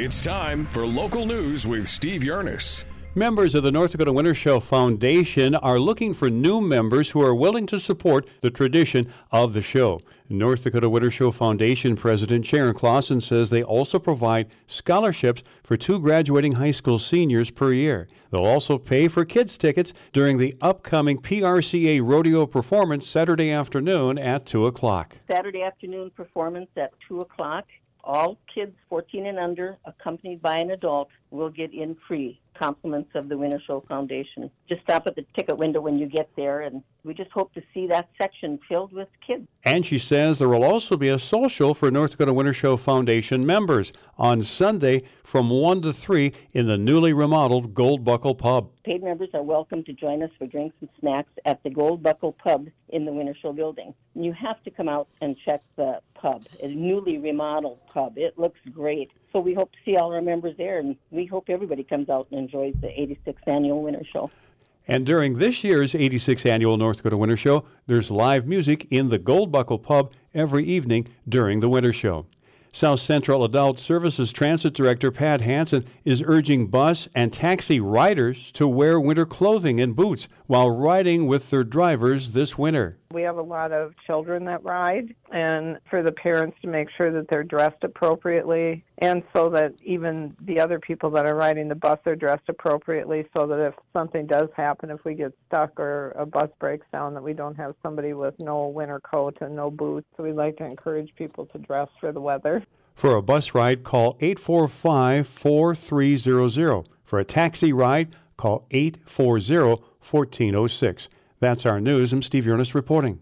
It's time for local news with Steve Yurnis. Members of the North Dakota Winter Show Foundation are looking for new members who are willing to support the tradition of the show. North Dakota Winter Show Foundation President Sharon Clausen says they also provide scholarships for two graduating high school seniors per year. They'll also pay for kids' tickets during the upcoming PRCA rodeo performance Saturday afternoon at 2 o'clock. Saturday afternoon performance at 2 o'clock. All kids 14 and under, accompanied by an adult, will get in free compliments of the Winter Show Foundation. Just stop at the ticket window when you get there, and we just hope to see that section filled with kids. And she says there will also be a social for North Dakota Winter Show Foundation members on Sunday from 1 to 3 in the newly remodeled Gold Buckle Pub. Paid members are welcome to join us for drinks and snacks at the Gold Buckle Pub in the Winter Show building. You have to come out and check the pub, a newly remodeled pub. It looks great. So we hope to see all our members there, and we hope everybody comes out and enjoys the 86th annual Winter Show. And during this year's 86th annual North Dakota Winter Show, there's live music in the Gold Buckle Pub every evening during the Winter Show. South Central Adult Services Transit Director Pat Hansen is urging bus and taxi riders to wear winter clothing and boots while riding with their drivers this winter. We have a lot of children that ride, and for the parents to make sure that they're dressed appropriately, and so that even the other people that are riding the bus are dressed appropriately, so that if something does happen, if we get stuck or a bus breaks down, that we don't have somebody with no winter coat and no boots. So we like to encourage people to dress for the weather. For a bus ride, call 845 4300. For a taxi ride, call 840 1406. That's our news. I'm Steve Ernest reporting.